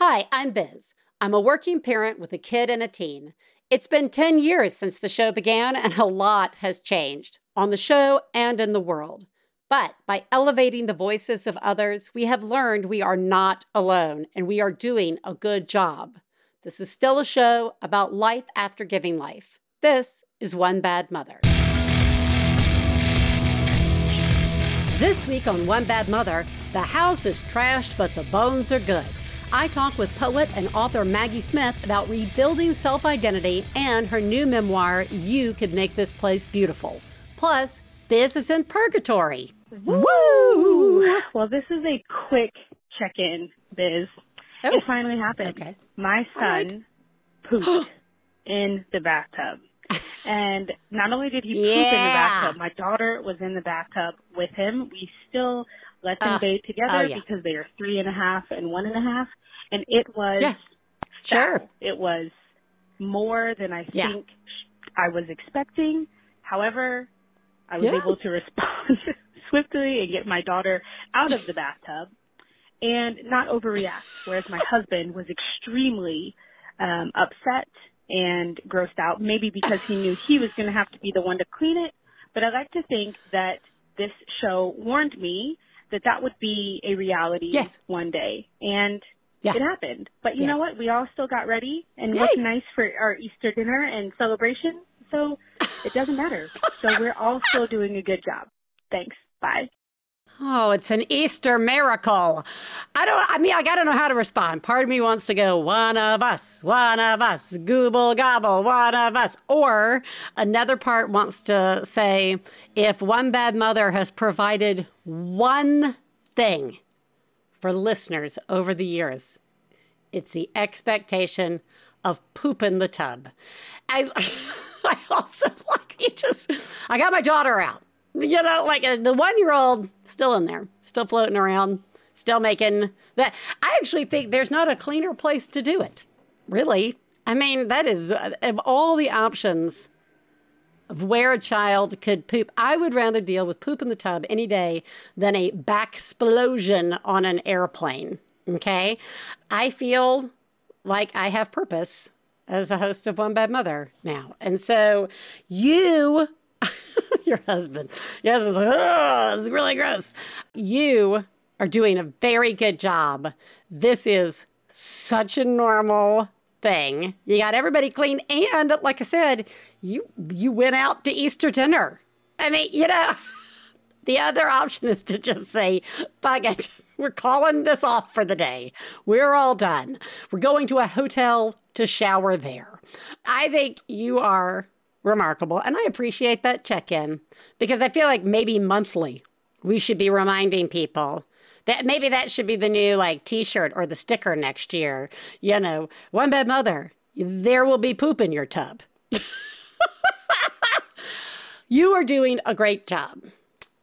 Hi, I'm Biz. I'm a working parent with a kid and a teen. It's been 10 years since the show began, and a lot has changed on the show and in the world. But by elevating the voices of others, we have learned we are not alone and we are doing a good job. This is still a show about life after giving life. This is One Bad Mother. This week on One Bad Mother, the house is trashed, but the bones are good. I talk with poet and author Maggie Smith about rebuilding self identity and her new memoir, You Could Make This Place Beautiful. Plus, Biz is in purgatory. Woo! Well, this is a quick check in, Biz. Oh. It finally happened. Okay. My All right. son pooped in the bathtub. And not only did he poop in the bathtub, my daughter was in the bathtub with him. We still let them bathe together Oh, yeah. because they are three and a half and one and a half. And it was Yeah. Sure. It was more than I Yeah. think I was expecting. However, I was able to respond swiftly and get my daughter out of the bathtub and not overreact. Whereas my husband was extremely um, upset and grossed out, maybe because he knew he was going to have to be the one to clean it. But I like to think that this show warned me that that would be a reality Yes. one day. And Yeah. it happened. But you know what? We all still got ready and Yay. looked nice for our Easter dinner and celebration. So it doesn't matter. So we're all still doing a good job. Thanks. Bye. Oh, it's an Easter miracle. I don't, I mean, I got to know how to respond. Part of me wants to go, one of us, one of us, gooble gobble, one of us. Or another part wants to say, if one bad mother has provided one thing for listeners over the years, it's the expectation of poop in the tub. I, I also like you just, I got my daughter out. You know, like uh, the one year old still in there, still floating around, still making that. I actually think there's not a cleaner place to do it. Really. I mean, that is, uh, of all the options of where a child could poop, I would rather deal with poop in the tub any day than a back explosion on an airplane. Okay. I feel like I have purpose as a host of One Bad Mother now. And so you, your husband, your husband's like, really gross. You are doing a very good job. This is such a normal thing. You got everybody clean. And like I said, you you went out to Easter dinner. I mean, you know, the other option is to just say, fuck it. We're calling this off for the day. We're all done. We're going to a hotel to shower there. I think you are remarkable, and I appreciate that check in because I feel like maybe monthly we should be reminding people that maybe that should be the new like t-shirt or the sticker next year. You know, one bad mother, there will be poop in your tub. you are doing a great job.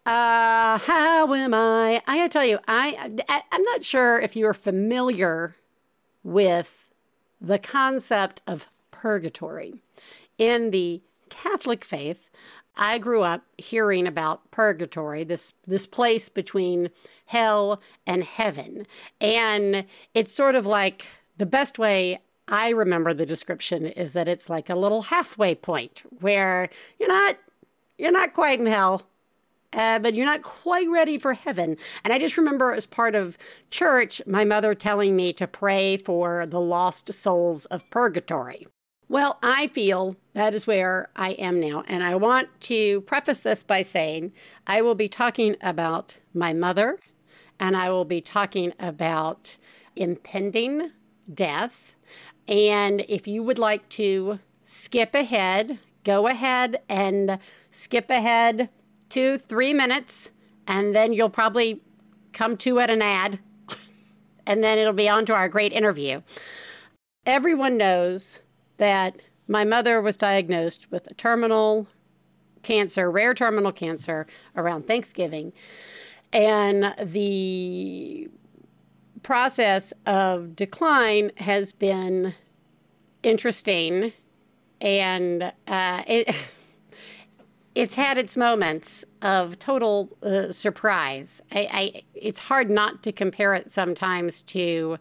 Uh, how am I? I gotta tell you, I, I I'm not sure if you're familiar with the concept of purgatory. In the Catholic faith, I grew up hearing about purgatory, this this place between hell and heaven. And it's sort of like the best way I remember the description is that it's like a little halfway point where you're not you're not quite in hell, uh, but you're not quite ready for heaven. And I just remember as part of church, my mother telling me to pray for the lost souls of purgatory. Well, I feel that is where I am now. And I want to preface this by saying I will be talking about my mother and I will be talking about impending death. And if you would like to skip ahead, go ahead and skip ahead two, three minutes, and then you'll probably come to at an ad, and then it'll be on to our great interview. Everyone knows that my mother was diagnosed with a terminal cancer, rare terminal cancer, around Thanksgiving. And the process of decline has been interesting and uh, it, it's had its moments of total uh, surprise. I, I, it's hard not to compare it sometimes to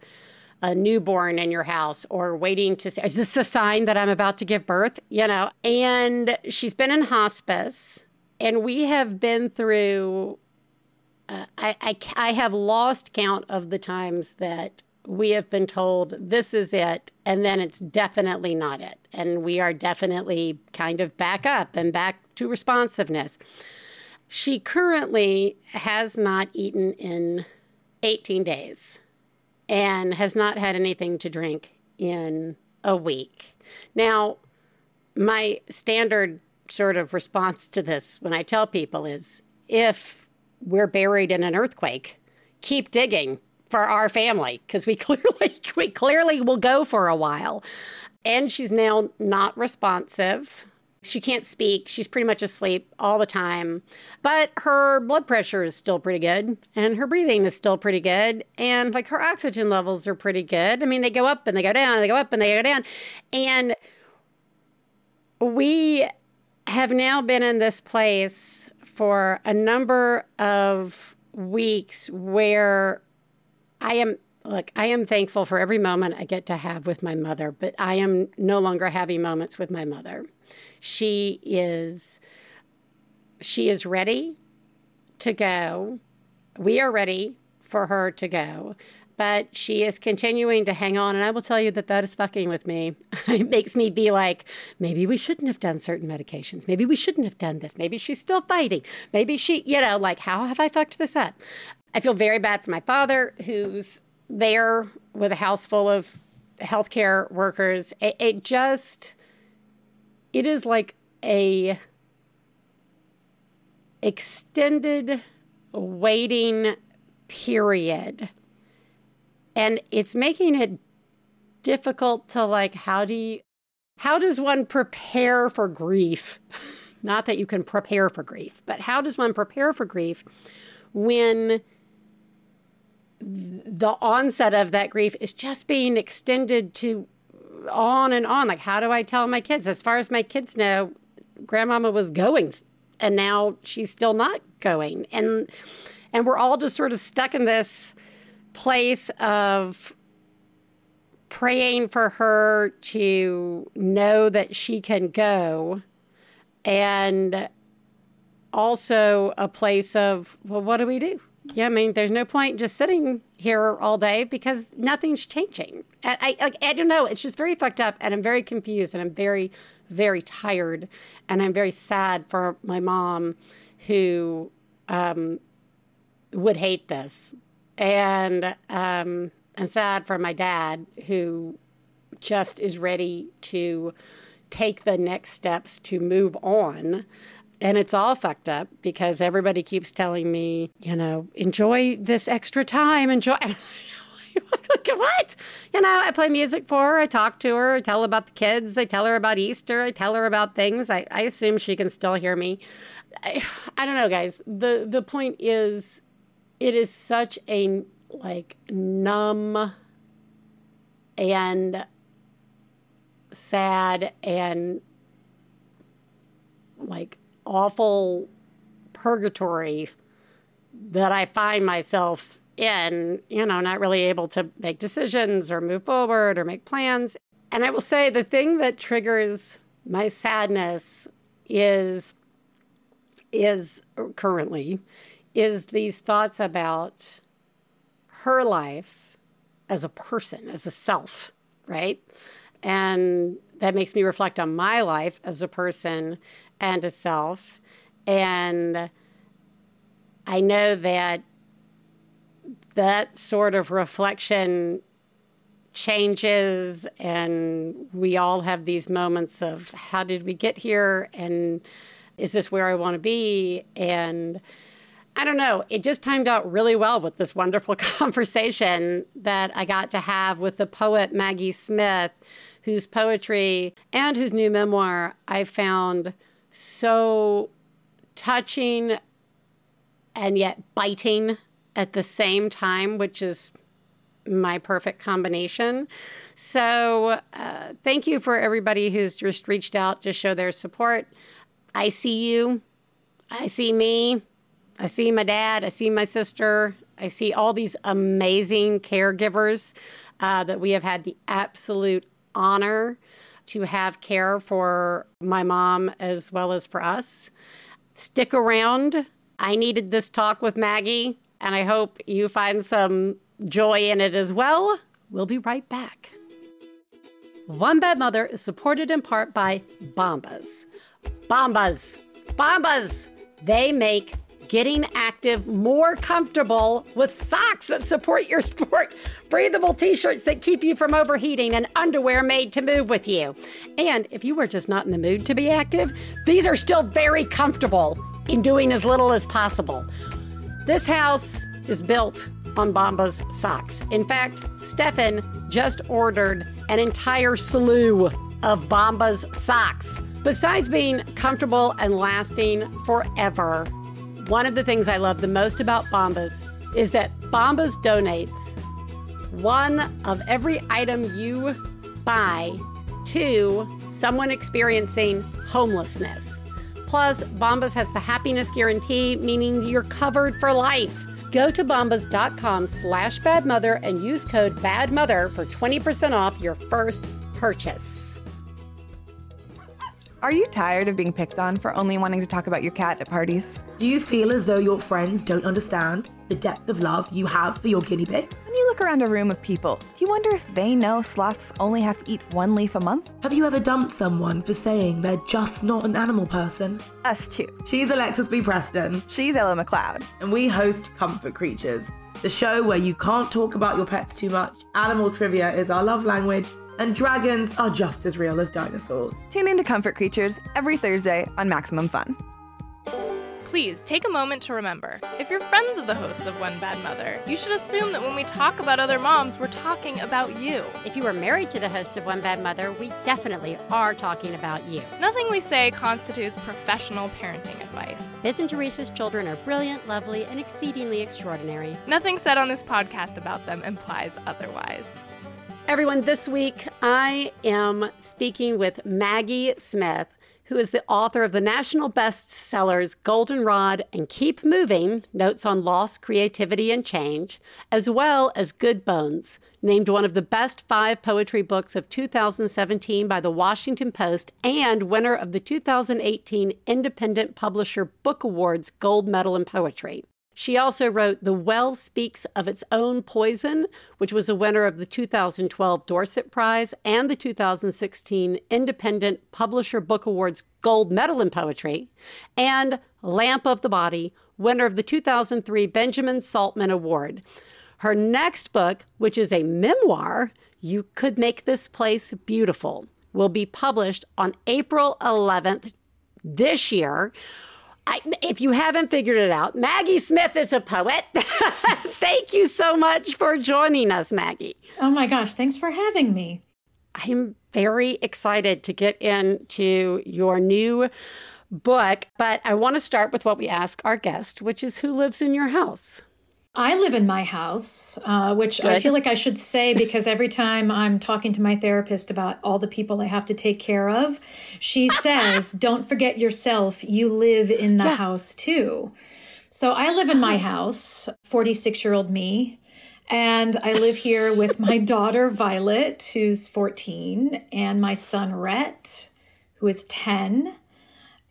a newborn in your house or waiting to see, is this a sign that I'm about to give birth? You know, and she's been in hospice and we have been through, uh, I, I, I have lost count of the times that we have been told this is it, and then it's definitely not it. And we are definitely kind of back up and back to responsiveness. She currently has not eaten in 18 days and has not had anything to drink in a week. Now, my standard sort of response to this when I tell people is if we're buried in an earthquake, keep digging for our family because we clearly we clearly will go for a while. And she's now not responsive. She can't speak. She's pretty much asleep all the time. But her blood pressure is still pretty good and her breathing is still pretty good and like her oxygen levels are pretty good. I mean, they go up and they go down, they go up and they go down. And we have now been in this place for a number of weeks where I am look, I am thankful for every moment I get to have with my mother, but I am no longer having moments with my mother. She is she is ready to go. We are ready for her to go, but she is continuing to hang on. And I will tell you that that is fucking with me. it makes me be like, maybe we shouldn't have done certain medications. Maybe we shouldn't have done this. Maybe she's still fighting. Maybe she, you know, like, how have I fucked this up? I feel very bad for my father, who's there with a house full of healthcare workers. It, it just, it is like a extended waiting period. And it's making it difficult to like, how do you, how does one prepare for grief? Not that you can prepare for grief, but how does one prepare for grief when the onset of that grief is just being extended to on and on. Like, how do I tell my kids? As far as my kids know, grandmama was going and now she's still not going. And and we're all just sort of stuck in this place of praying for her to know that she can go and also a place of well what do we do yeah, I mean, there's no point just sitting here all day because nothing's changing. I, I, I don't know. It's just very fucked up, and I'm very confused, and I'm very, very tired, and I'm very sad for my mom, who um, would hate this, and um, I'm sad for my dad, who just is ready to take the next steps to move on and it's all fucked up because everybody keeps telling me, you know, enjoy this extra time, enjoy. what? You know, I play music for her. I talk to her. I tell her about the kids. I tell her about Easter. I tell her about things. I, I assume she can still hear me. I, I don't know, guys. The the point is, it is such a like numb and sad and like awful purgatory that I find myself in, you know, not really able to make decisions or move forward or make plans. And I will say the thing that triggers my sadness is is currently is these thoughts about her life as a person, as a self, right? And that makes me reflect on my life as a person and a self. And I know that that sort of reflection changes, and we all have these moments of how did we get here? And is this where I want to be? And I don't know. It just timed out really well with this wonderful conversation that I got to have with the poet Maggie Smith, whose poetry and whose new memoir I found so touching and yet biting at the same time, which is my perfect combination. So, uh, thank you for everybody who's just reached out to show their support. I see you. I see me. I see my dad. I see my sister. I see all these amazing caregivers uh, that we have had the absolute honor to have care for my mom as well as for us. Stick around. I needed this talk with Maggie, and I hope you find some joy in it as well. We'll be right back. One Bad Mother is supported in part by Bombas. Bombas! Bombas! They make getting active more comfortable with socks that support your sport, breathable t shirts that keep you from overheating, and underwear made to move with you. And if you were just not in the mood to be active, these are still very comfortable in doing as little as possible. This house is built on Bombas socks. In fact, Stefan just ordered an entire slew of Bombas socks. Besides being comfortable and lasting forever, one of the things I love the most about Bombas is that Bombas donates one of every item you buy to someone experiencing homelessness. Plus, Bombas has the happiness guarantee, meaning you're covered for life. Go to bombas.com slash badmother and use code badmother for 20% off your first purchase. Are you tired of being picked on for only wanting to talk about your cat at parties? Do you feel as though your friends don't understand the depth of love you have for your guinea pig? When you look around a room of people, do you wonder if they know sloths only have to eat one leaf a month? Have you ever dumped someone for saying they're just not an animal person? Us too. She's Alexis B. Preston, She's Ella McLeod. and we host Comfort Creatures, the show where you can't talk about your pets too much, animal trivia is our love language, and dragons are just as real as dinosaurs. Tune in to Comfort Creatures every Thursday on Maximum Fun. Please take a moment to remember if you're friends of the hosts of One Bad Mother, you should assume that when we talk about other moms, we're talking about you. If you are married to the host of One Bad Mother, we definitely are talking about you. Nothing we say constitutes professional parenting advice. Biz and Theresa's children are brilliant, lovely, and exceedingly extraordinary. Nothing said on this podcast about them implies otherwise. Everyone, this week I am speaking with Maggie Smith, who is the author of the national bestsellers Goldenrod and Keep Moving Notes on Loss, Creativity, and Change, as well as Good Bones, named one of the best five poetry books of 2017 by the Washington Post and winner of the 2018 Independent Publisher Book Awards Gold Medal in Poetry. She also wrote The Well Speaks of Its Own Poison, which was a winner of the 2012 Dorset Prize and the 2016 Independent Publisher Book Awards Gold Medal in Poetry, and Lamp of the Body, winner of the 2003 Benjamin Saltman Award. Her next book, which is a memoir, You Could Make This Place Beautiful, will be published on April 11th this year. I, if you haven't figured it out, Maggie Smith is a poet. Thank you so much for joining us, Maggie. Oh my gosh, thanks for having me. I'm very excited to get into your new book, but I want to start with what we ask our guest, which is who lives in your house? I live in my house, uh, which I feel like I should say because every time I'm talking to my therapist about all the people I have to take care of, she says, Don't forget yourself. You live in the house too. So I live in my house, 46 year old me. And I live here with my daughter Violet, who's 14, and my son Rhett, who is 10,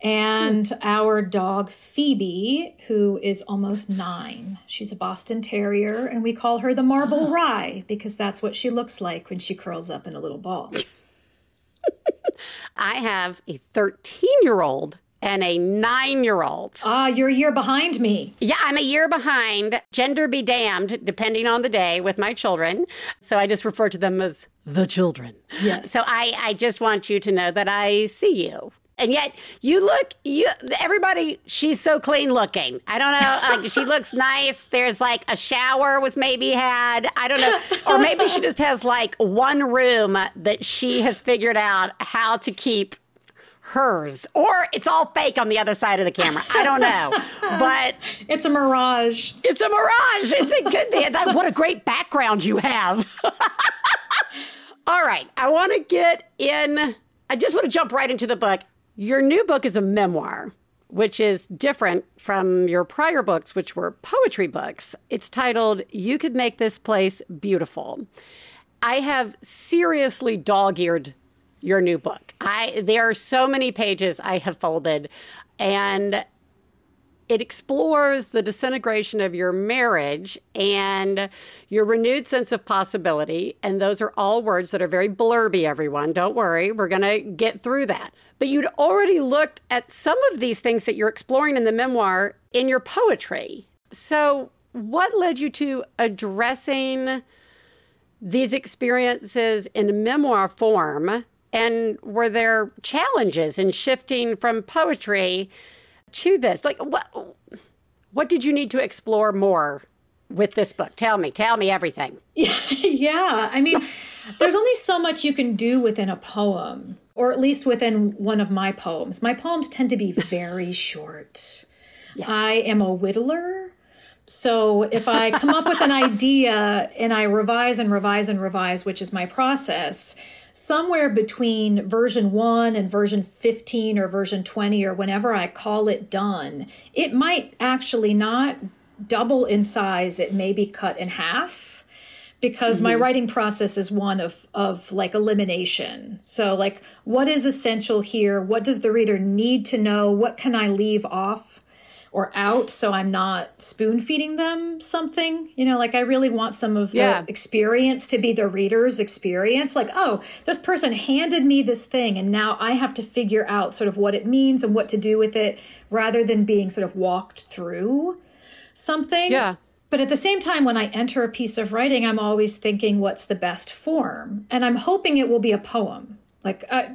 and our dog Phoebe, who is almost nine. She's a Boston Terrier, and we call her the Marble Rye because that's what she looks like when she curls up in a little ball. I have a 13 year old and a nine year old. Ah, you're a year behind me. Yeah, I'm a year behind, gender be damned, depending on the day with my children. So I just refer to them as the children. Yes. So I, I just want you to know that I see you. And yet you look, you everybody, she's so clean looking. I don't know, like she looks nice. There's like a shower was maybe had. I don't know. Or maybe she just has like one room that she has figured out how to keep hers. Or it's all fake on the other side of the camera. I don't know. But It's a mirage. it's a mirage. It's a good thing. That- What a great background you have. All right. I want to get in. I just want to jump right into the book. Your new book is a memoir, which is different from your prior books, which were poetry books. It's titled You Could Make This Place Beautiful. I have seriously dog-eared your new book. I there are so many pages I have folded and it explores the disintegration of your marriage and your renewed sense of possibility. And those are all words that are very blurby, everyone. Don't worry, we're going to get through that. But you'd already looked at some of these things that you're exploring in the memoir in your poetry. So, what led you to addressing these experiences in a memoir form? And were there challenges in shifting from poetry? To this? Like, what what did you need to explore more with this book? Tell me, tell me everything. yeah, I mean, there's only so much you can do within a poem, or at least within one of my poems. My poems tend to be very short. Yes. I am a whittler. So if I come up with an idea and I revise and revise and revise, which is my process, somewhere between version 1 and version 15 or version 20 or whenever I call it done, it might actually not double in size, it may be cut in half because mm-hmm. my writing process is one of of like elimination. So like what is essential here? What does the reader need to know? What can I leave off? Or out so I'm not spoon feeding them something. You know, like I really want some of the yeah. experience to be the reader's experience. Like, oh, this person handed me this thing and now I have to figure out sort of what it means and what to do with it rather than being sort of walked through something. Yeah. But at the same time, when I enter a piece of writing, I'm always thinking, what's the best form? And I'm hoping it will be a poem. Like, uh,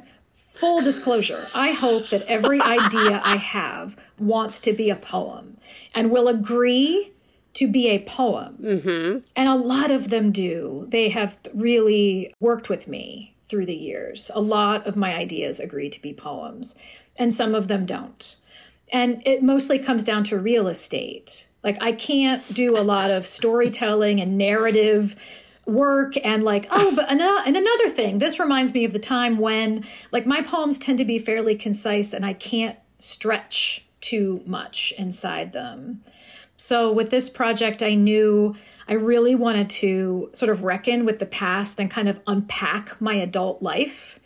full disclosure, I hope that every idea I have wants to be a poem and will agree to be a poem. Mm-hmm. And a lot of them do. They have really worked with me through the years. A lot of my ideas agree to be poems, and some of them don't. And it mostly comes down to real estate. Like, I can't do a lot of storytelling and narrative work and like oh but and another thing this reminds me of the time when like my poems tend to be fairly concise and i can't stretch too much inside them. So with this project, I knew I really wanted to sort of reckon with the past and kind of unpack my adult life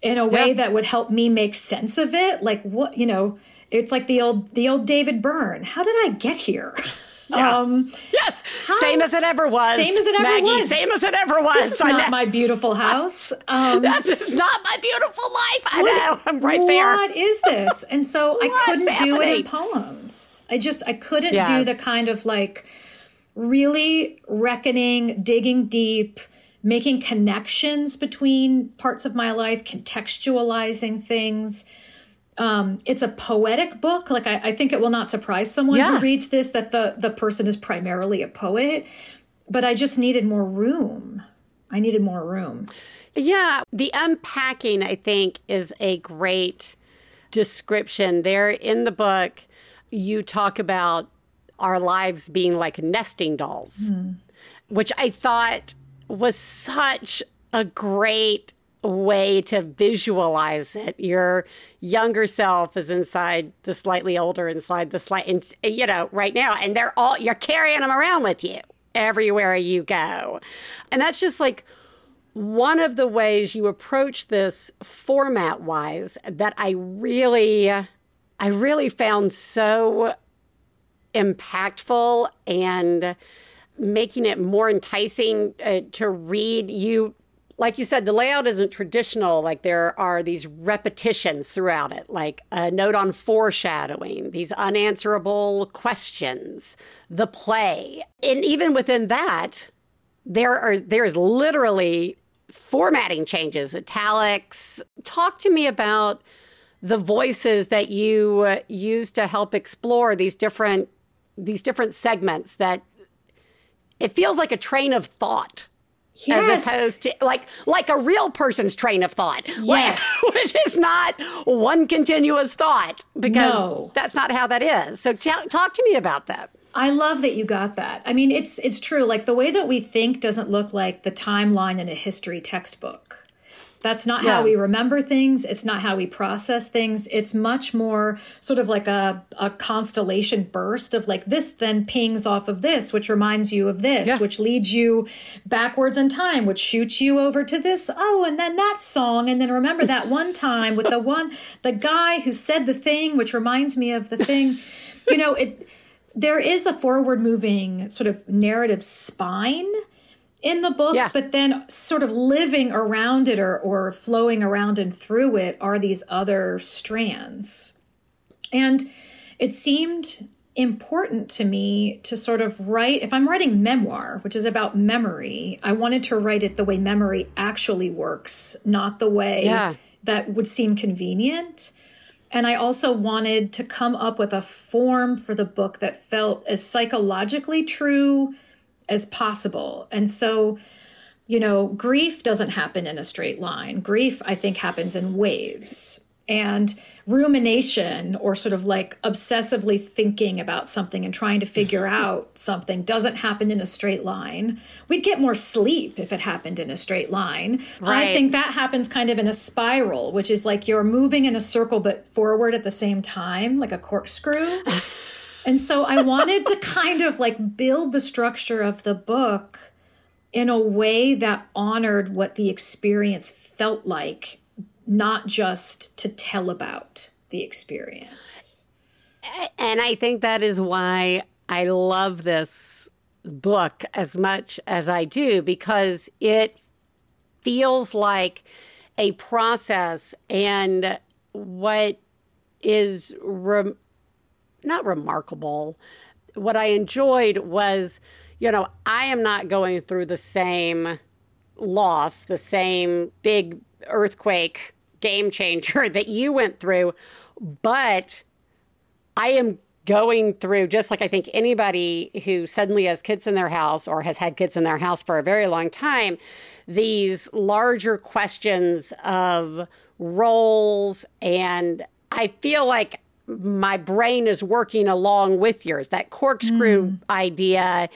in a way that would help me make sense of it. Like what, you know, it's like the old the old David Byrne. How did I get here? Yeah. Um, yes, how, same as it ever was. Same as it ever Maggie, was. Same as it ever was. This is not my beautiful house. Um, this is not my beautiful life. I what, know. I'm right there. What is this? And so I couldn't happening? do it in poems. I just I couldn't yeah. do the kind of like really reckoning, digging deep, making connections between parts of my life, contextualizing things um, it's a poetic book. Like I, I, think it will not surprise someone yeah. who reads this that the the person is primarily a poet. But I just needed more room. I needed more room. Yeah, the unpacking I think is a great description. There in the book, you talk about our lives being like nesting dolls, mm. which I thought was such a great way to visualize it. Your younger self is inside the slightly older, inside the slight, you know, right now, and they're all you're carrying them around with you everywhere you go, and that's just like one of the ways you approach this format wise that I really, I really found so impactful and making it more enticing uh, to read you like you said, the layout isn't traditional. Like there are these repetitions throughout it, like a note on foreshadowing, these unanswerable questions, the play. And even within that, there are there's literally formatting changes, italics. Talk to me about the voices that you uh, use to help explore these different these different segments that it feels like a train of thought Yes. As opposed to like like a real person's train of thought. Yes. Which is not one continuous thought because no. that's not how that is. So t- talk to me about that. I love that you got that. I mean, it's it's true. Like the way that we think doesn't look like the timeline in a history textbook. That's not Yeah. how we remember things. It's not how we process things. It's much more sort of like a, a constellation burst of like this then pings off of this, which reminds you of this, Yeah. which leads you backwards in time, which shoots you over to this. Oh, and then that song. And then remember that one time with the one, the guy who said the thing, which reminds me of the thing. You know, it, there is a forward moving sort of narrative spine in the book, Yeah. but then sort of living around it or, or flowing around and through it are these other strands. And it seemed important to me to sort of write, if I'm writing memoir, which is about memory, I wanted to write it the way memory actually works, not the way Yeah. that would seem convenient. And I also wanted to come up with a form for the book that felt as psychologically true as possible. And so, you know, grief doesn't happen in a straight line. Grief, I think, happens in waves. And rumination or sort of like obsessively thinking about something and trying to figure out something doesn't happen in a straight line. We'd get more sleep if it happened in a straight line. I think that happens kind of in a spiral, which is like you're moving in a circle but forward at the same time, like a corkscrew. and so I wanted to kind of like build the structure of the book in a way that honored what the experience felt like, not just to tell about the experience. And I think that is why I love this book as much as I do because it feels like a process and what is rem- not remarkable what I enjoyed was you know I am not going through the same loss the same big earthquake game changer that you went through but I am going through just like I think anybody who suddenly has kids in their house or has had kids in their house for a very long time, these larger questions of roles. And I feel like my brain is working along with yours, that corkscrew hmm. idea.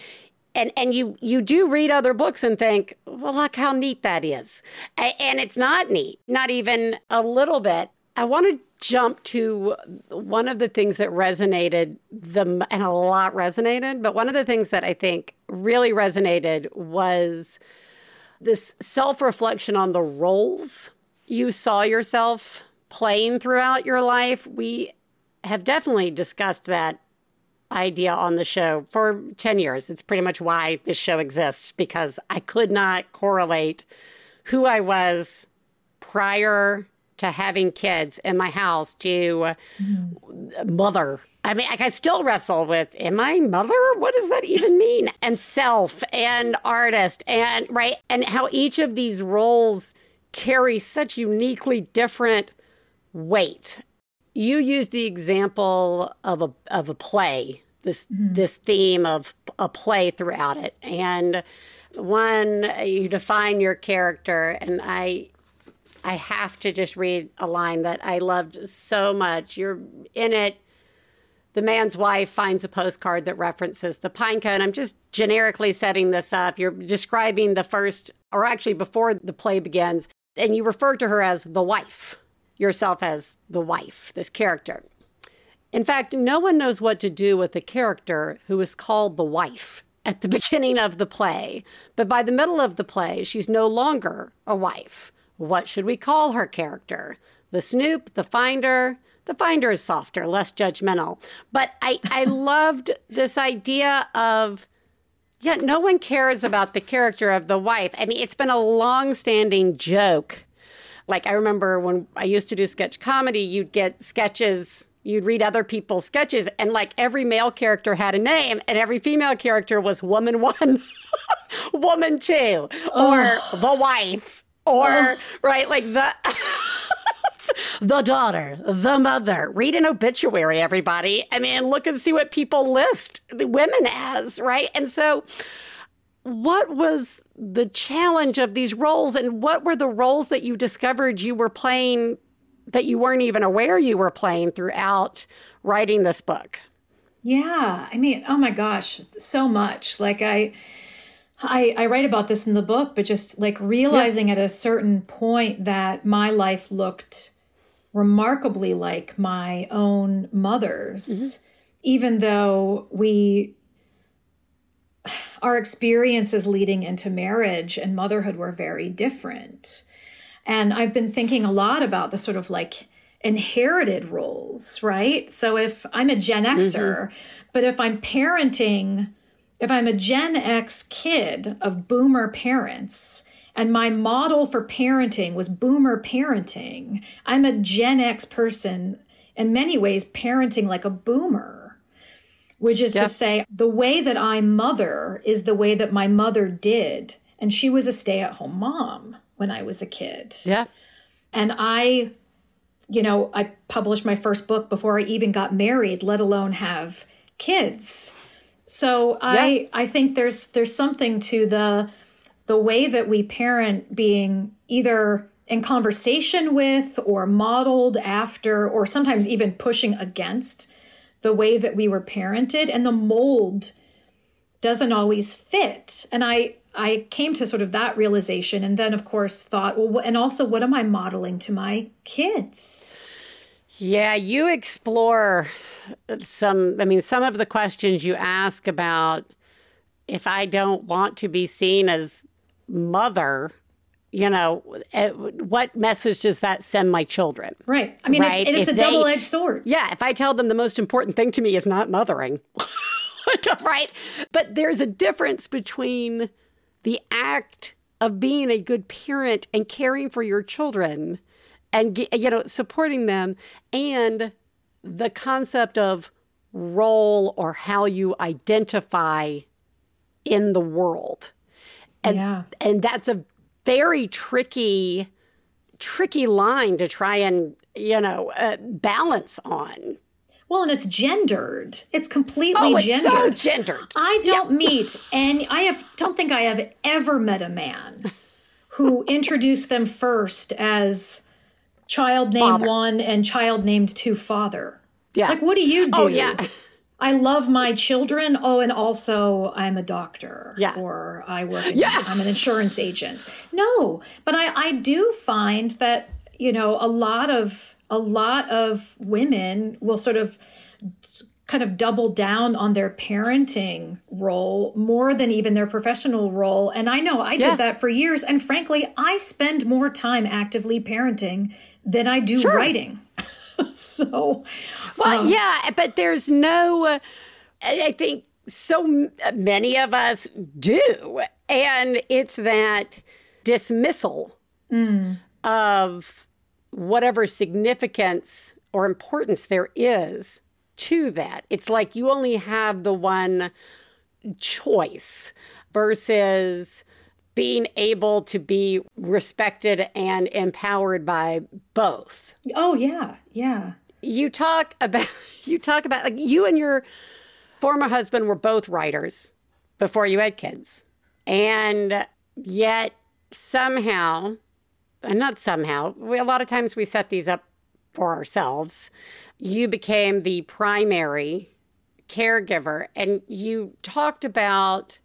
And, and you you do read other books and think, well, look how neat that is, A- and it's not neat, not even a little bit. I want to jump to one of the things that resonated the and a lot resonated, but one of the things that I think really resonated was this self-reflection on the roles you saw yourself playing throughout your life. We have definitely discussed that idea on the show for 10 years. It's pretty much why this show exists because I could not correlate who I was prior to having kids in my house to mm-hmm. mother. I mean, like, I still wrestle with, am I mother? What does that even mean? And self and artist and right. And how each of these roles carry such uniquely different weight. You used the example of a, of a play, this, mm-hmm. this theme of a play throughout it. And one, you define your character, and I, I have to just read a line that I loved so much. You're in it. The man's wife finds a postcard that references the pine cone. I'm just generically setting this up. You're describing the first, or actually before the play begins, and you refer to her as the wife, yourself as the wife, this character. In fact, no one knows what to do with a character who is called the wife at the beginning of the play. But by the middle of the play, she's no longer a wife. What should we call her character? The snoop, the finder? The finder is softer, less judgmental. But I, I loved this idea of, yeah, no one cares about the character of the wife. I mean, it's been a long standing joke. Like, I remember when I used to do sketch comedy, you'd get sketches you'd read other people's sketches and like every male character had a name and every female character was woman one woman two or the wife or right like the the daughter the mother. Read an obituary everybody. I mean look and see what people list the women as right? And so what was the challenge of these roles and what were the roles that you discovered you were playing that you weren't even aware you were playing throughout writing this book? Yeah, I mean, oh my gosh, so much. Like I I, I write about this in the book, but just like realizing at a certain point that my life looked remarkably like my own mother's, mm-hmm. even though we our experiences leading into marriage and motherhood were very different. And I've been thinking a lot about the sort of like inherited roles, right? So if I'm a Gen mm-hmm. Xer, but if I'm parenting, if I'm a Gen X kid of boomer parents, and my model for parenting was boomer parenting, I'm a Gen X person in many ways parenting like a boomer which is Yeah. to say, the way that I mother is the way that my mother did. And she was a stay at home mom when I was a kid. Yeah. And I, you know, I published my first book before I even got married, let alone have kids. So I I think there's there's something to the the way that we parent being either in conversation with or modeled after or sometimes even pushing against the way that we were parented and the mold doesn't always fit. And i i came to sort of that realization and then of course thought well and also what am i modeling to my kids? Yeah, you explore some, I mean, some of the questions you ask about if I don't want to be seen as mother, you know, eh, what message does that send my children? right i mean Right, it's, it's a they- double-edged sword Yeah, if I tell them the most important thing to me is not mothering, right? But there's a difference between the act of being a good parent and caring for your children and you know supporting them and the concept of role or how you identify in the world. And yeah and that's a very tricky tricky line to try and you know uh, balance on. Well and it's gendered. It's completely oh it's gendered so gendered. I don't meet and I have don't think I have ever met a man who introduced them first as child named Father. one and child named two father. yeah. Like what do you do? oh yeah I love my children. Oh, and also I'm a doctor. Yeah. Or I work in, Yeah. I'm an insurance agent. No, but I, I do find that, you know, a lot of a lot of women will sort of kind of double down on their parenting role more than even their professional role. And I know I Yeah. did that for years. And frankly, I spend more time actively parenting than I do writing. so well yeah but there's no uh, i I think so many of us do and it's that dismissal of whatever significance or importance there is to that. It's like you only have the one choice versus being able to be respected and empowered by both. oh yeah, yeah. You talk about you talk about like you and your former husband were both writers before you had kids. And yet somehow and not somehow, we, a lot of times we set these up for ourselves. You became the primary caregiver, and you talked about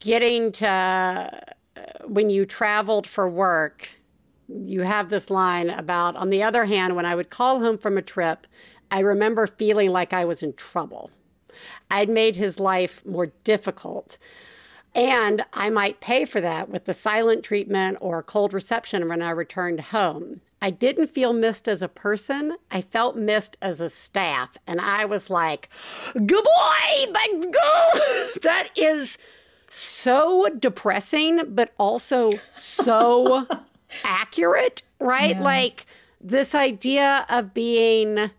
getting to uh, when you traveled for work. You have this line about, on the other hand, when I would call home from a trip, I remember feeling like I was in trouble. I'd made his life more difficult. And I might pay for that with the silent treatment or cold reception when I returned home. I didn't feel missed as a person. I felt missed as a staff. And I was like, good boy, like, go. That is so depressing, but also so accurate, right? Like this idea of being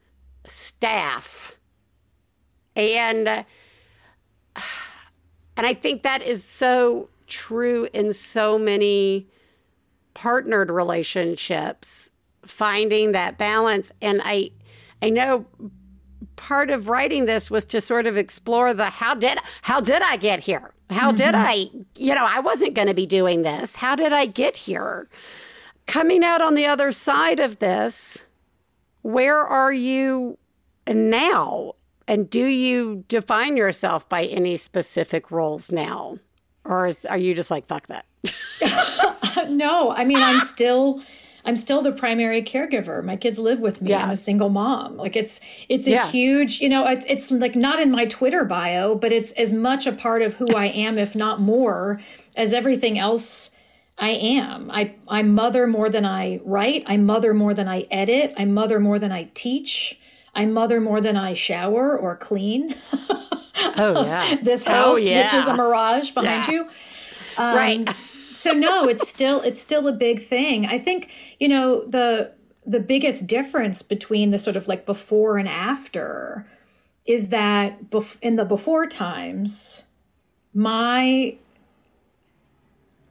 staff. And uh, and I think that is so true in so many partnered relationships, finding that balance. And I I know part of writing this was to sort of explore the how did how did I get here? How did mm-hmm. I, you know, I wasn't going to be doing this. How did I get here? Coming out on the other side of this, where are you now? And do you define yourself by any specific roles now? Or is, are you just like, fuck that? no, I mean, I'm still. I'm still the primary caregiver. My kids live with me. Yeah. I'm a single mom. Like it's it's a Yeah. huge, you know, it's it's like not in my Twitter bio, but it's as much a part of who I am, if not more, as everything else I am. I I mother more than I write. I mother more than I edit. I mother more than I teach. I mother more than I shower or clean. Oh, yeah. this Oh, house, which is a mirage behind Yeah. you. Um, right. So no, it's still it's still a big thing. I think you know the the biggest difference between the sort of like before and after is that bef- in the before times, my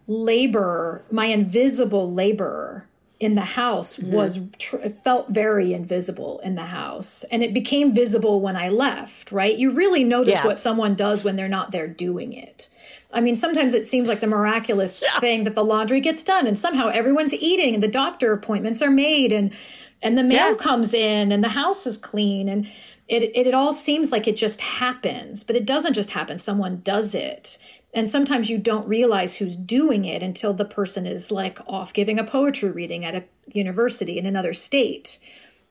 labor, my invisible labor in the house mm-hmm. was tr- felt very invisible in the house and it became visible when i left right you really notice Yeah. what someone does when they're not there doing it i mean sometimes it seems like the miraculous thing that the laundry gets done and somehow everyone's eating and the doctor appointments are made and and the mail Yeah. comes in and the house is clean and it, it it all seems like it just happens but it doesn't just happen someone does it and sometimes you don't realize who's doing it until the person is like off giving a poetry reading at a university in another state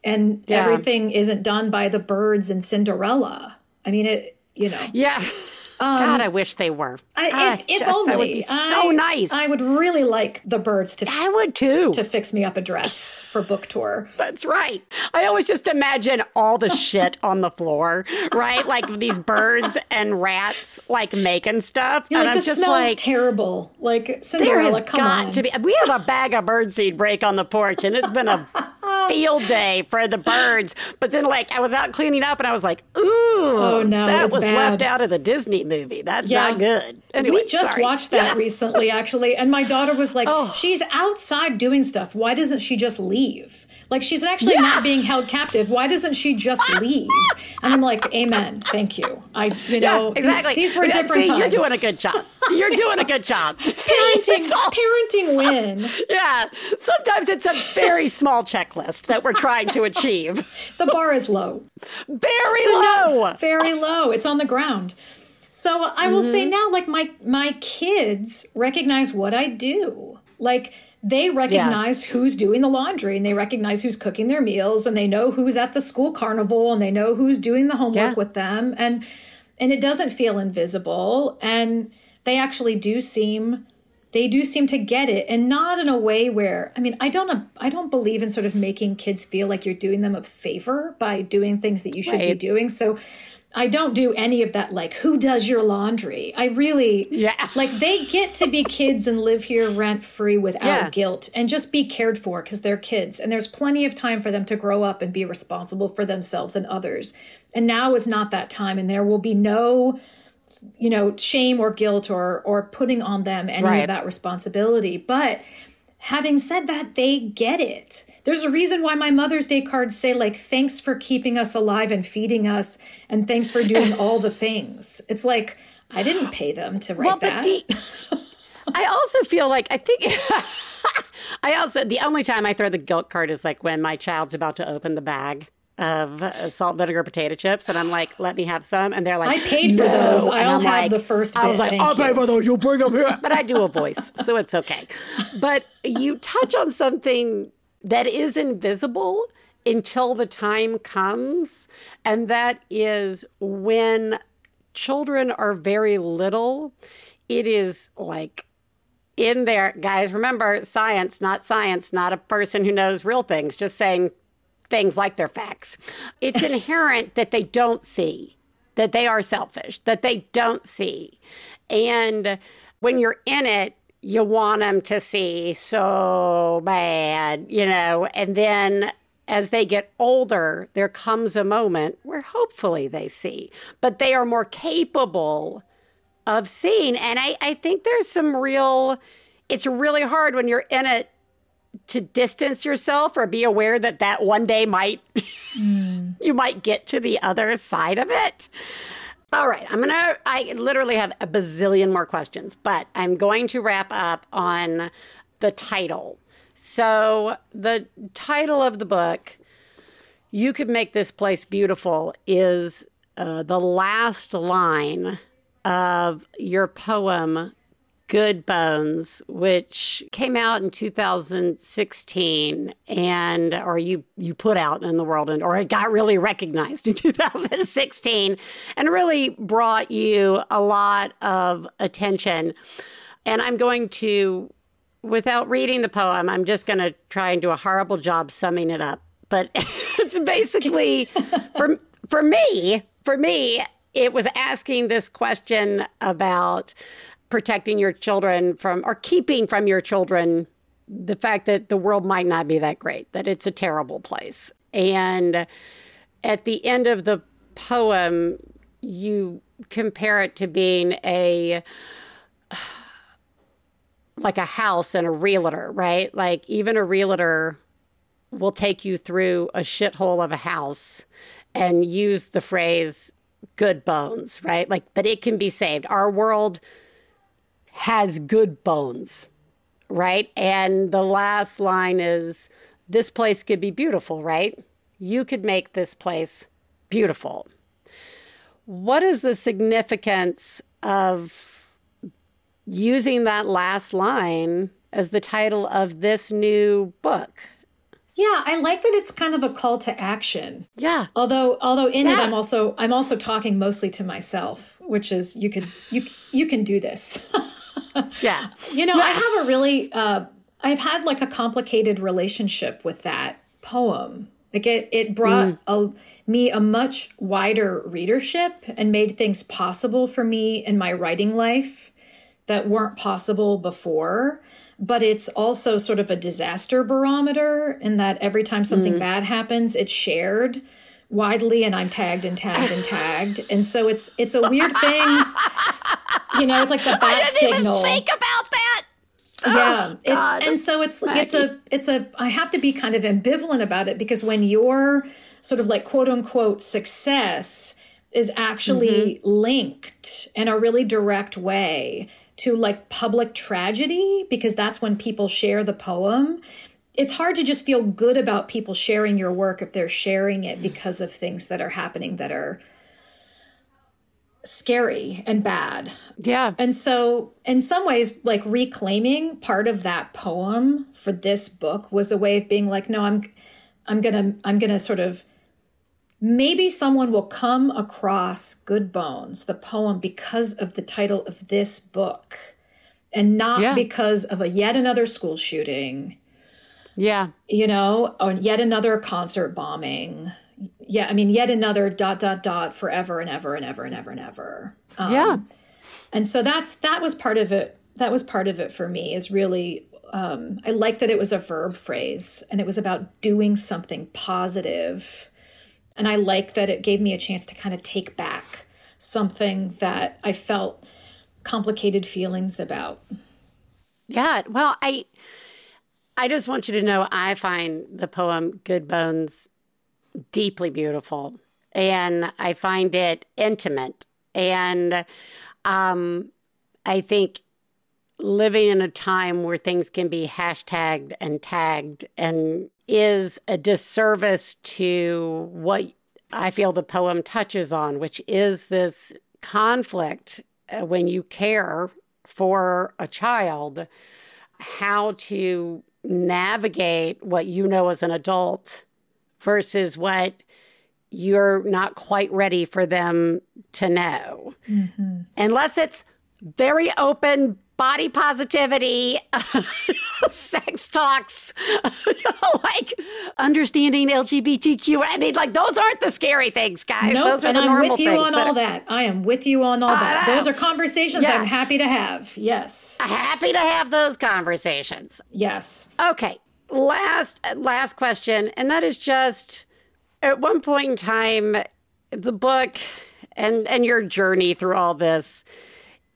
and Yeah. everything isn't done by the birds and cinderella i mean it you know Yeah. God, I wish they were. Um, I, God, if, if just- only That would be so I- nice. i would really like the birds to I would too. to fix me up a dress for book tour That's right. I always just imagine all the shit on the floor, right? Like these birds and rats like making stuff. And like I'm this just smells like, terrible like Cinderella, there has got on to be. We have a bag of birdseed break on the porch, and it's been a field day for the birds. But then, like, I was out cleaning up, and I was like, "Ooh, oh no, that was bad. left out of the Disney movie. That's Yeah. not good." Anyway, we just sorry. watched that recently, actually, and my daughter was like, Oh. "She's outside doing stuff. Why doesn't she just leave? Like she's actually Yeah. not being held captive. Why doesn't she just leave?" And I'm like, "Amen, thank you. I, you know, yeah, exactly. These were Yeah, different See, times. You're doing a good job. You're doing a good job. Parenting. all- parenting win. Yeah, sometimes it's a very small checklist that we're trying to achieve. The bar is low. Very So no, low. very low. It's on the ground. So I will say Mm-hmm. now, like my my kids recognize what I do. Like they recognize who's doing the laundry and they recognize who's cooking their meals and they know who's at the school carnival and they know who's doing the homework Yeah. with them and and it doesn't feel invisible and they actually do seem they do seem to get it and not in a way where i mean i don't i don't believe in sort of making kids feel like you're doing them a favor by doing things that you should be doing so i don't do any of that like who does your laundry i really Yeah. like they get to be kids and live here rent free without Yeah. guilt and just be cared for because they're kids and there's plenty of time for them to grow up and be responsible for themselves and others and now is not that time and there will be no you know shame or guilt or or putting on them any Right. of that responsibility but having said that they get it. There's a reason why my mother's day cards say like thanks for keeping us alive and feeding us and thanks for doing all the things. It's like i didn't pay them to write Well, that. I also feel like I think I also the only time I throw the guilt card is like when my child's about to open the bag of salt vinegar potato chips, and I'm like, "Let me have some," and they're like, I paid for "No." those. I'll have like- the first I was like, thank "I'll pay you." for those. You bring them here," but I do a voice, so it's okay. But you touch on something that is invisible until the time comes, and that is when children are very little. It is like in there, guys, remember science, not science, not a person who knows real things, just saying things like they're facts. It's inherent that they don't see, that they are selfish, that they don't see. And when you're in it, you want them to see so bad, you know, and then as they get older, there comes a moment where hopefully they see, but they are more capable of seeing. And I, I think there's some real, it's really hard when you're in it to distance yourself or be aware that that one day might, you might get to the other side of it. All right, I'm gonna, I literally have a bazillion more questions, but I'm going to wrap up on the title. So, the title of the book, You Could Make This Place Beautiful, is uh, the last line of your poem Good Bones, which came out in 2016 and or you you put out in the world and or it got really recognized in 2016 and really brought you a lot of attention. And I'm going to without reading the poem, I'm just going to try and do a horrible job summing it up. But it's basically for for me, for me, it was asking this question about protecting your children from or keeping from your children the fact that the world might not be that great, that it's a terrible place. And at the end of the poem, you compare it to being a like a house and a realtor, right? Like even a realtor will take you through a shithole of a house and use the phrase good bones, right? Like, but it can be saved. Our world has good bones, right? And the last line is this place could be beautiful, right? You could make this place beautiful. What is the significance of using that last line as the title of this new book? Yeah, I like that it's kind of a call to action. Yeah. Although although in it I'm also I'm also talking mostly to myself, which is you could you you can do this. Yeah. You know, I have a really, uh, I've had like a complicated relationship with that poem. Like it, it brought a, me a much wider readership and made things possible for me in my writing life that weren't possible before. But it's also sort of a disaster barometer in that every time something bad happens, it's shared widely and I'm tagged and tagged and tagged. And so it's it's a weird thing. You know, it's like the bat signal think about that. yeah Oh, God. it's and so it's it's a it's a i have to be kind of ambivalent about it because when your sort of like quote unquote success is actually Mm-hmm. linked in a really direct way to like public tragedy because that's when people share the poem it's hard to just feel good about people sharing your work if they're sharing it because of things that are happening that are scary and bad Yeah. and so, in some ways, like reclaiming part of that poem for this book was a way of being like, no, I'm, I'm gonna, I'm gonna sort of, maybe someone will come across Good Bones, the poem, because of the title of this book, and not Yeah. because of a yet another school shooting, Yeah. you know, or yet another concert bombing. Yeah, I mean, yet another dot dot dot forever and ever and ever and ever and ever. Um, Yeah. and so that's that was part of it that was part of it for me is really um, i like that it was a verb phrase and it was about doing something positive and i like that it gave me a chance to kind of take back something that i felt complicated feelings about Yeah. Well, I I just want you to know I find the poem Good Bones deeply beautiful and I find it intimate. And um I think living in a time where things can be hashtagged and tagged and is a disservice to what I feel the poem touches on, which is this conflict uh, when you care for a child, how to navigate what you know as an adult versus what you're not quite ready for them to know. Mm-hmm. Unless it's very open body positivity, sex talks, like understanding LGBTQ. I mean, like those aren't the scary things, guys. Nope, those are and the i'm normal with you things. on all are- that i am with you on all that uh, those are conversations Yeah. i'm happy to have yes Happy to have those conversations. yes Okay, last last question, and that is just at one point in time, the book and and your journey through all this,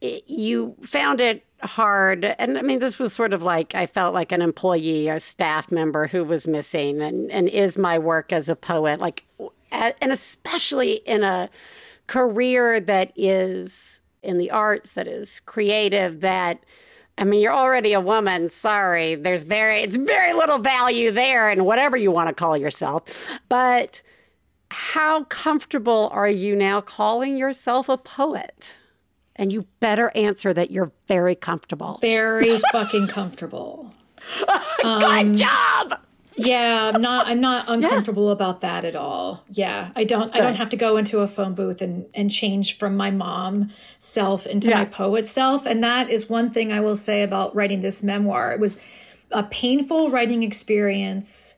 it- you found it hard, and I mean this was sort of like I felt like an employee, a staff member who was missing, and and is my work as a poet like, and especially in a career that is in the arts, that is creative, that I mean, you're already a woman. Sorry, there's very it's very little value there, and whatever you want to call yourself. But how comfortable are you now calling yourself a poet? And you better answer that you're very comfortable. Very fucking comfortable. Good job. Yeah, I'm not I'm not uncomfortable about that at all. Yeah. I don't I don't have to go into a phone booth and and change from my mom self into Yeah. my poet self. And that is one thing I will say about writing this memoir. It was a painful writing experience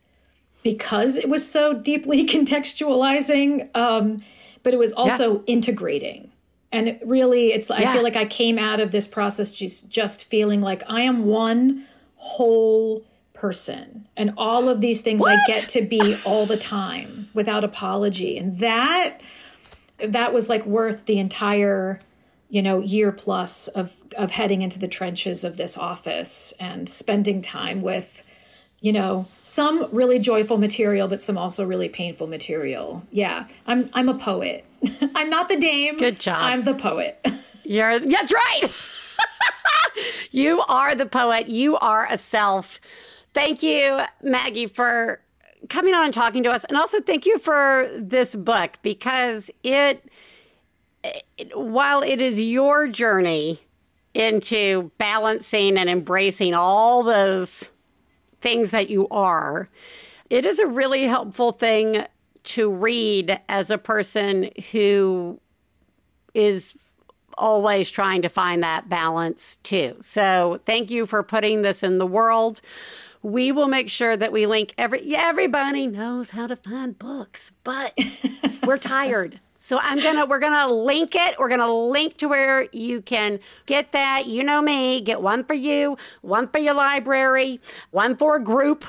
because it was so deeply contextualizing. Um, but it was also integrating. And it really, it's I feel like I came out of this process just just feeling like I am one whole person, and all of these things I get to be all the time without apology, and that that was like worth the entire you know year plus of of heading into the trenches of this office and spending time with you know some really joyful material but some also really painful material. Yeah i'm i'm a poet i'm not the dame Good job. i'm the poet You're that's right. you are the poet. You are a self. Thank you, Maggie, for coming on and talking to us. And also thank you for this book because it, it while it is your journey into balancing and embracing all those things that you are, it is a really helpful thing to read as a person who is always trying to find that balance too. So thank you for putting this in the world. We will make sure that we link every yeah, everybody knows how to find books, but we're tired. So I'm gonna we're gonna link it. We're gonna link to where you can get that. You know me, get one for you, one for your library, one for a group,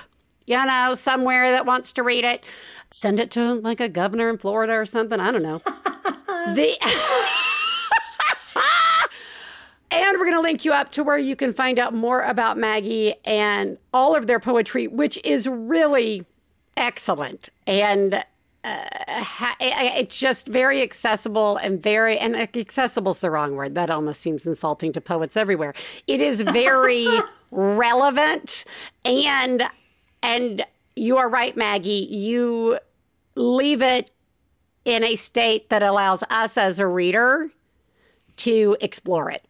you know, somewhere that wants to read it. Send it to like a governor in Florida or something. I don't know. the And we're going to link you up to where you can find out more about Maggie and all of their poetry, which is really excellent. And uh, ha- it's just very accessible and very, and accessible is the wrong word. That almost seems insulting to poets everywhere. It is very relevant. And, and you are right, Maggie. You leave it in a state that allows us as a reader to explore it.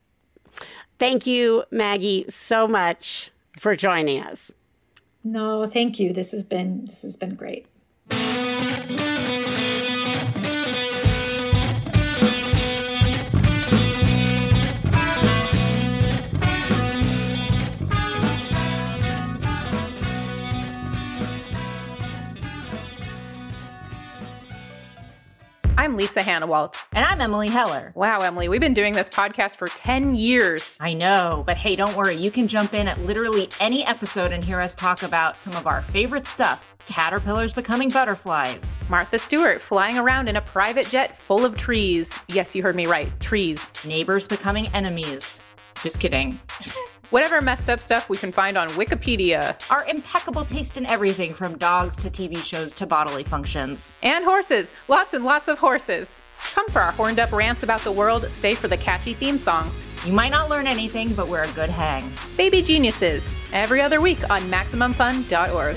Thank you, Maggie, so much for joining us. no thank you this has been this has been great I'm Lisa Hanawalt. And I'm Emily Heller. Wow, Emily, we've been doing this podcast for 10 years. I know, but hey, don't worry. You can jump in at literally any episode and hear us talk about some of our favorite stuff caterpillars becoming butterflies. Martha Stewart flying around in a private jet full of trees. Yes, you heard me right. Trees. Neighbors becoming enemies. Just kidding. Whatever messed up stuff we can find on Wikipedia. Our impeccable taste in everything from dogs to TV shows to bodily functions. And horses. Lots and lots of horses. Come for our horned up rants about the world, stay for the catchy theme songs. You might not learn anything, but we're a good hang. Baby Geniuses, every other week on MaximumFun.org.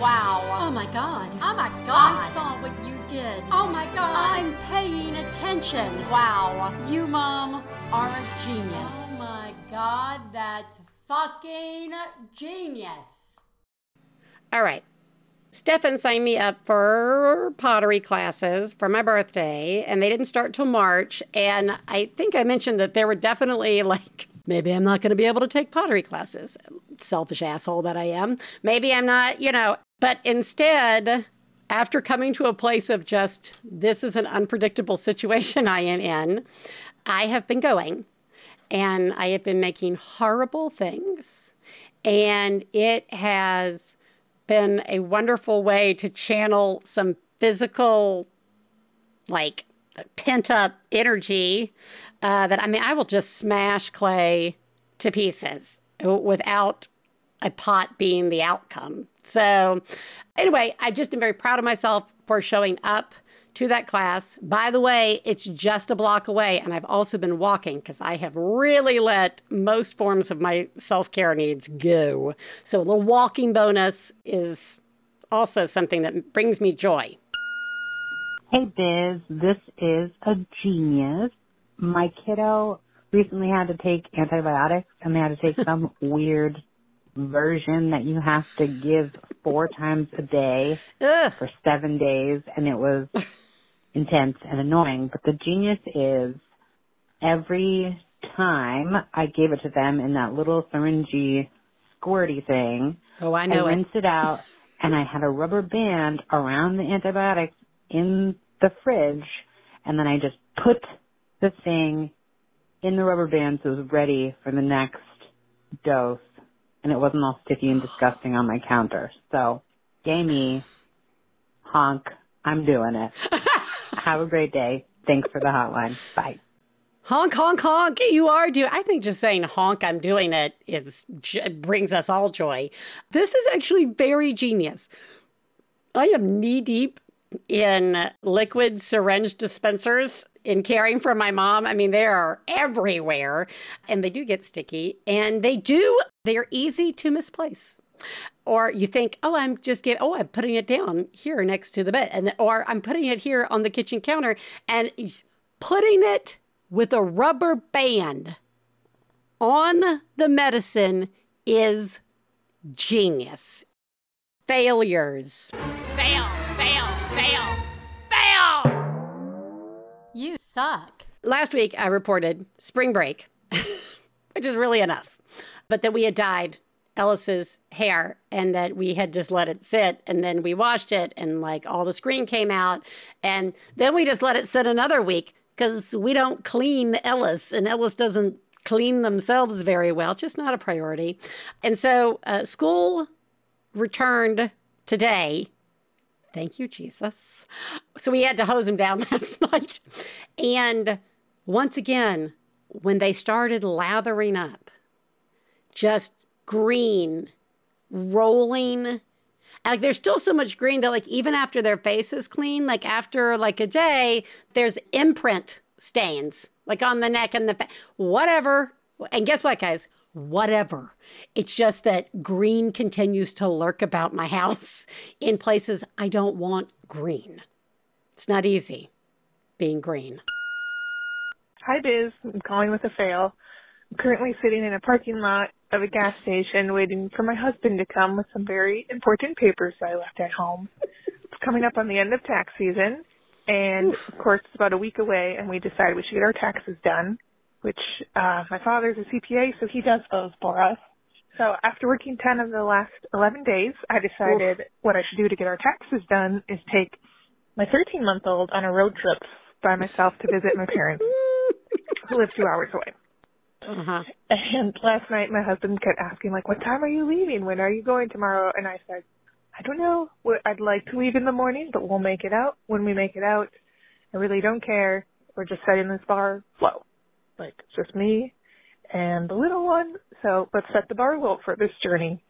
Wow. Oh my God. Oh my God. I saw what you did. Oh my God. I'm paying attention. Wow. You, Mom, are a genius. Oh my God. That's fucking genius. All right. Stefan signed me up for pottery classes for my birthday, and they didn't start till March. And I think I mentioned that there were definitely like, maybe I'm not going to be able to take pottery classes. Selfish asshole that I am. Maybe I'm not, you know. But instead, after coming to a place of just, this is an unpredictable situation I am in, I have been going and I have been making horrible things. And it has been a wonderful way to channel some physical, like pent up energy uh, that I mean, I will just smash clay to pieces without a pot being the outcome. So, anyway, I just am very proud of myself for showing up to that class. By the way, it's just a block away, and I've also been walking because I have really let most forms of my self care needs go. So, a little walking bonus is also something that brings me joy. Hey, Biz, this is a genius. My kiddo recently had to take antibiotics, and they had to take some weird version that you have to give four times a day Ugh. for seven days, and it was intense and annoying. But the genius is every time I gave it to them in that little syringy squirty thing, Oh, I know I it. rinsed it out, and I had a rubber band around the antibiotics in the fridge, and then I just put the thing in the rubber band so it was ready for the next dose, and it wasn't all sticky and disgusting on my counter. So, yay me, honk, I'm doing it. Have a great day. Thanks for the hotline. Bye. Honk, honk, honk. You are doing. I think just saying honk, I'm doing it is j- brings us all joy. This is actually very genius. I am knee deep in liquid syringe dispensers in caring for my mom. I mean, they are everywhere and they do get sticky and they do, they're easy to misplace. Or you think, oh, I'm just getting, oh, I'm putting it down here next to the bed. And, or I'm putting it here on the kitchen counter and putting it with a rubber band on the medicine is genius. Failures. Fail, fail, fail, fail! Suck. Last week, I reported spring break, which is really enough, but that we had dyed Ellis's hair and that we had just let it sit and then we washed it and like all the screen came out and then we just let it sit another week because we don't clean Ellis and Ellis doesn't clean themselves very well. It's just not a priority. And so uh, school returned today. Thank you, Jesus. So we had to hose him down last night. And once again, when they started lathering up, just green, rolling. Like there's still so much green that like even after their face is clean, like after like a day, there's imprint stains like on the neck and the fa- whatever. And guess what, guys? Whatever. It's just that green continues to lurk about my house in places I don't want green. It's not easy being green. Hi, Biz. I'm calling with a fail. I'm currently sitting in a parking lot of a gas station waiting for my husband to come with some very important papers I left at home. It's coming up on the end of tax season, and of course, it's about a week away, and we decided we should get our taxes done, which uh, my father's a CPA, so he does those for us. So after working 10 of the last 11 days, I decided what I should do to get our taxes done is take my 13 month old on a road trip by myself to visit my parents who live two hours away. Uh-huh. And last night my husband kept asking like, what time are you leaving? When are you going tomorrow? And I said, I don't know. I'd like to leave in the morning, but we'll make it out. When we make it out, I really don't care. We're just setting this bar low. Like, it's just me and the little one. So let's set the bar low for this journey.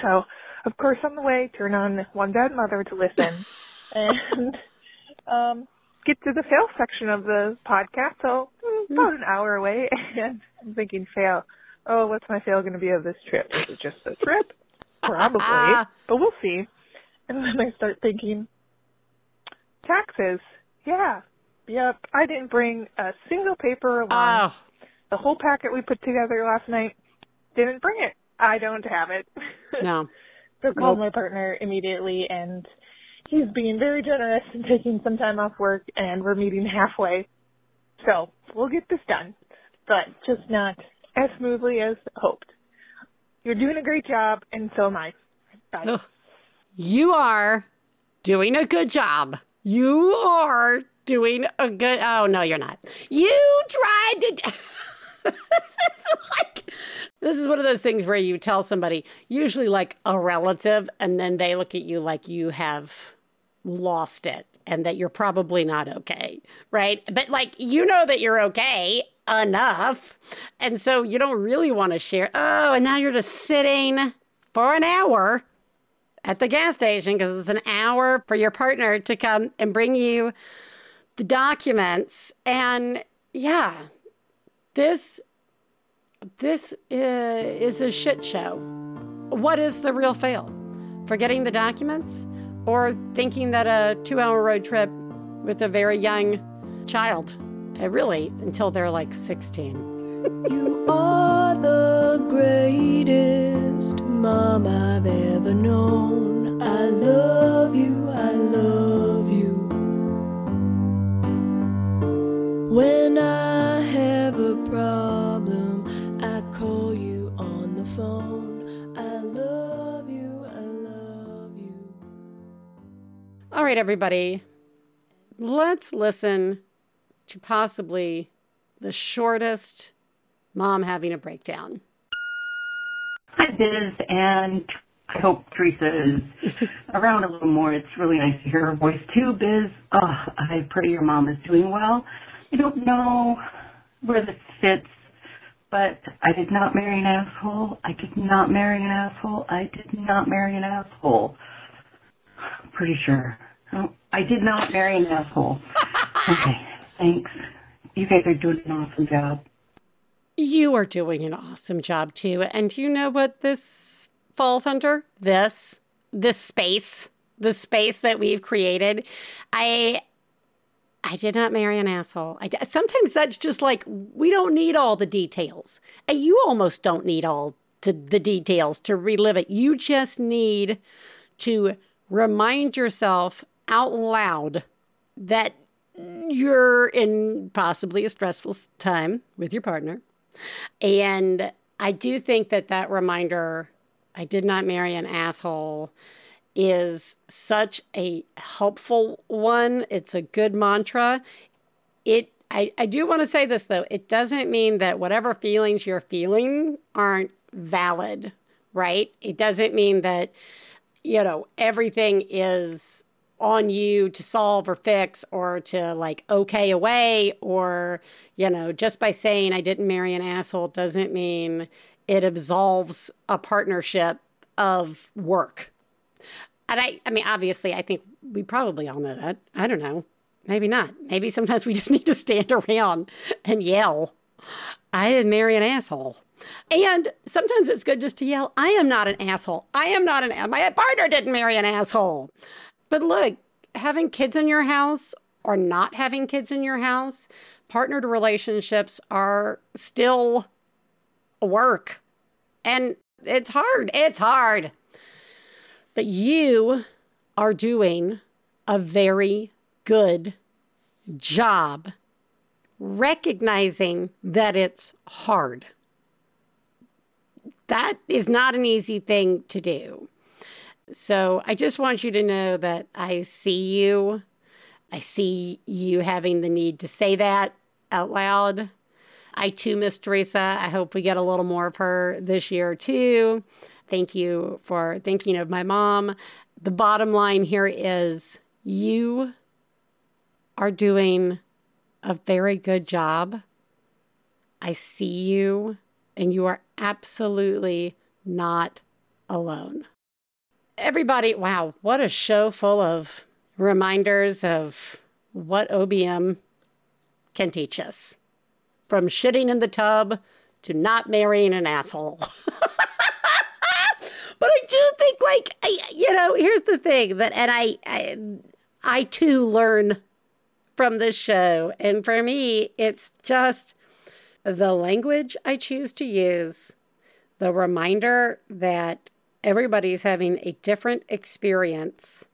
So, of course, on the way, turn on One Bad Mother to listen and um, get to the fail section of the podcast. So, mm, about an hour away. And I'm thinking, fail. Oh, what's my fail going to be of this trip? Is it just a trip? Probably, but we'll see. And then I start thinking, taxes. Yeah. Yep. I didn't bring a single paper along. Oh, The whole packet we put together last night didn't bring it. I don't have it. no. so called my partner immediately and he's being very generous and taking some time off work and we're meeting halfway. So we'll get this done, but just not as smoothly as hoped. You're doing a great job and so am I. Bye. You are doing a good job. You are doing a good. Oh no, you're not. You tried to. like, this is one of those things where you tell somebody, usually like a relative, and then they look at you like you have lost it and that you're probably not okay, right? But like, you know that you're okay enough. And so you don't really want to share. Oh, and now you're just sitting for an hour at the gas station because it's an hour for your partner to come and bring you the documents. And yeah, this this is a shit show. What is the real fail? Forgetting the documents or thinking that a 2-hour road trip with a very young child, uh, really until they're like 16. you are the greatest mom I've ever known. I love you, I love When I have a problem, I call you on the phone. I love you, I love you. All right, everybody, let's listen to possibly the shortest mom having a breakdown. Hi, Biz, and I hope Theresa is around a little more. It's really nice to hear her voice too, Biz. Oh, I pray your mom is doing well. I don't know where this fits, but I did not marry an asshole. I did not marry an asshole. I did not marry an asshole. I'm Pretty sure. I did not marry an asshole. Okay, thanks. You guys are doing an awesome job. You are doing an awesome job too. And do you know what this falls under? This, this space, the space that we've created. I I did not marry an asshole. I, sometimes that's just like we don't need all the details. You almost don't need all to, the details to relive it. You just need to remind yourself out loud that you're in possibly a stressful time with your partner. And I do think that that reminder, I did not marry an asshole, is such a helpful one. It's a good mantra. It I, I do want to say this though, it doesn't mean that whatever feelings you're feeling aren't valid, right? It doesn't mean that, you know, everything is on you to solve or fix or to like okay away or you know just by saying i didn't marry an asshole doesn't mean it absolves a partnership of work and i i mean obviously i think we probably all know that i don't know maybe not maybe sometimes we just need to stand around and yell i didn't marry an asshole and sometimes it's good just to yell, I am not an asshole. I am not an my partner didn't marry an asshole. But look, having kids in your house or not having kids in your house, partnered relationships are still work. And it's hard. It's hard. But you are doing a very good job recognizing that it's hard. That is not an easy thing to do. So I just want you to know that I see you. I see you having the need to say that out loud. I too miss Theresa. I hope we get a little more of her this year too. Thank you for thinking of my mom. The bottom line here is you are doing a very good job. I see you, and you are absolutely not alone everybody, wow, what a show full of reminders of what OBM can teach us from shitting in the tub to not marrying an asshole. but I do think, like, I, you know, here's the thing that, and I, I, I too learn from this show. And for me, it's just the language I choose to use, the reminder that everybody's having a different experience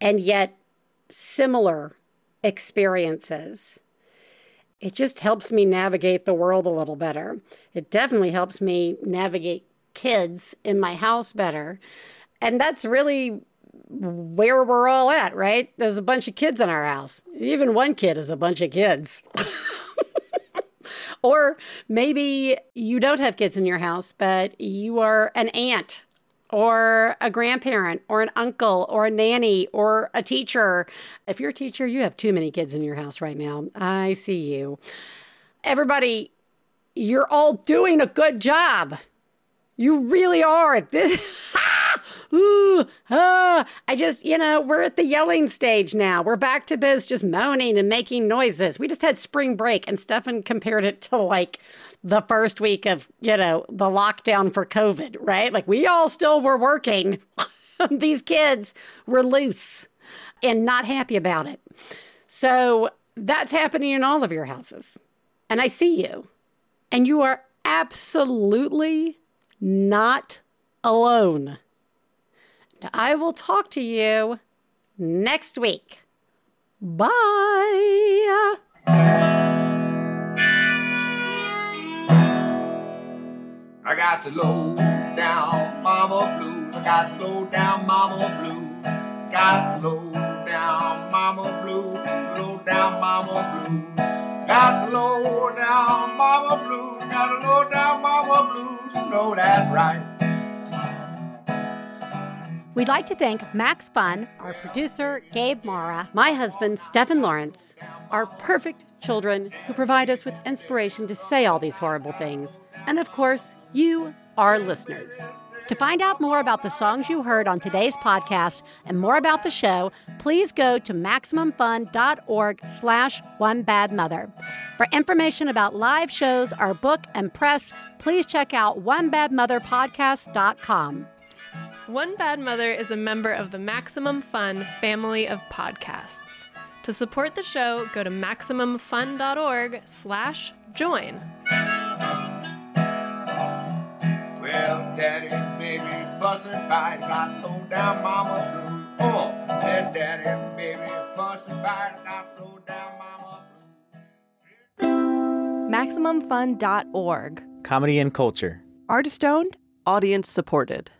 and yet similar experiences. It just helps me navigate the world a little better. It definitely helps me navigate kids in my house better. And that's really where we're all at, right? There's a bunch of kids in our house. Even one kid is a bunch of kids. Or maybe you don't have kids in your house, but you are an aunt or a grandparent or an uncle or a nanny or a teacher. If you're a teacher, you have too many kids in your house right now. I see you. Everybody, you're all doing a good job. You really are. This Ooh, ah. I just, you know, we're at the yelling stage now. We're back to biz just moaning and making noises. We just had spring break and Stefan compared it to like the first week of, you know, the lockdown for COVID, right? Like we all still were working. These kids were loose and not happy about it. So that's happening in all of your houses. And I see you. And you are absolutely not alone. I will talk to you next week. Bye. I got to low down mama blues. I got to low down mama blues. Got to low down mama blues. Low down mama blues. Got to low down mama blues. Got to low down mama blues. You know that right. We'd like to thank Max Fun, our producer, Gabe Mara, my husband, Stefan Lawrence, our perfect children who provide us with inspiration to say all these horrible things, and of course, you, our listeners. To find out more about the songs you heard on today's podcast and more about the show, please go to MaximumFun.org slash One Bad Mother. For information about live shows, our book, and press, please check out OneBadMotherPodcast.com. One Bad Mother is a member of the Maximum Fun family of podcasts. To support the show, go to MaximumFun.org slash join. Well, daddy and baby fussing fight, got low down mama blue. Oh, said daddy and baby fussing fight, got low down mama MaximumFun.org. Comedy and culture. Artist owned, audience supported.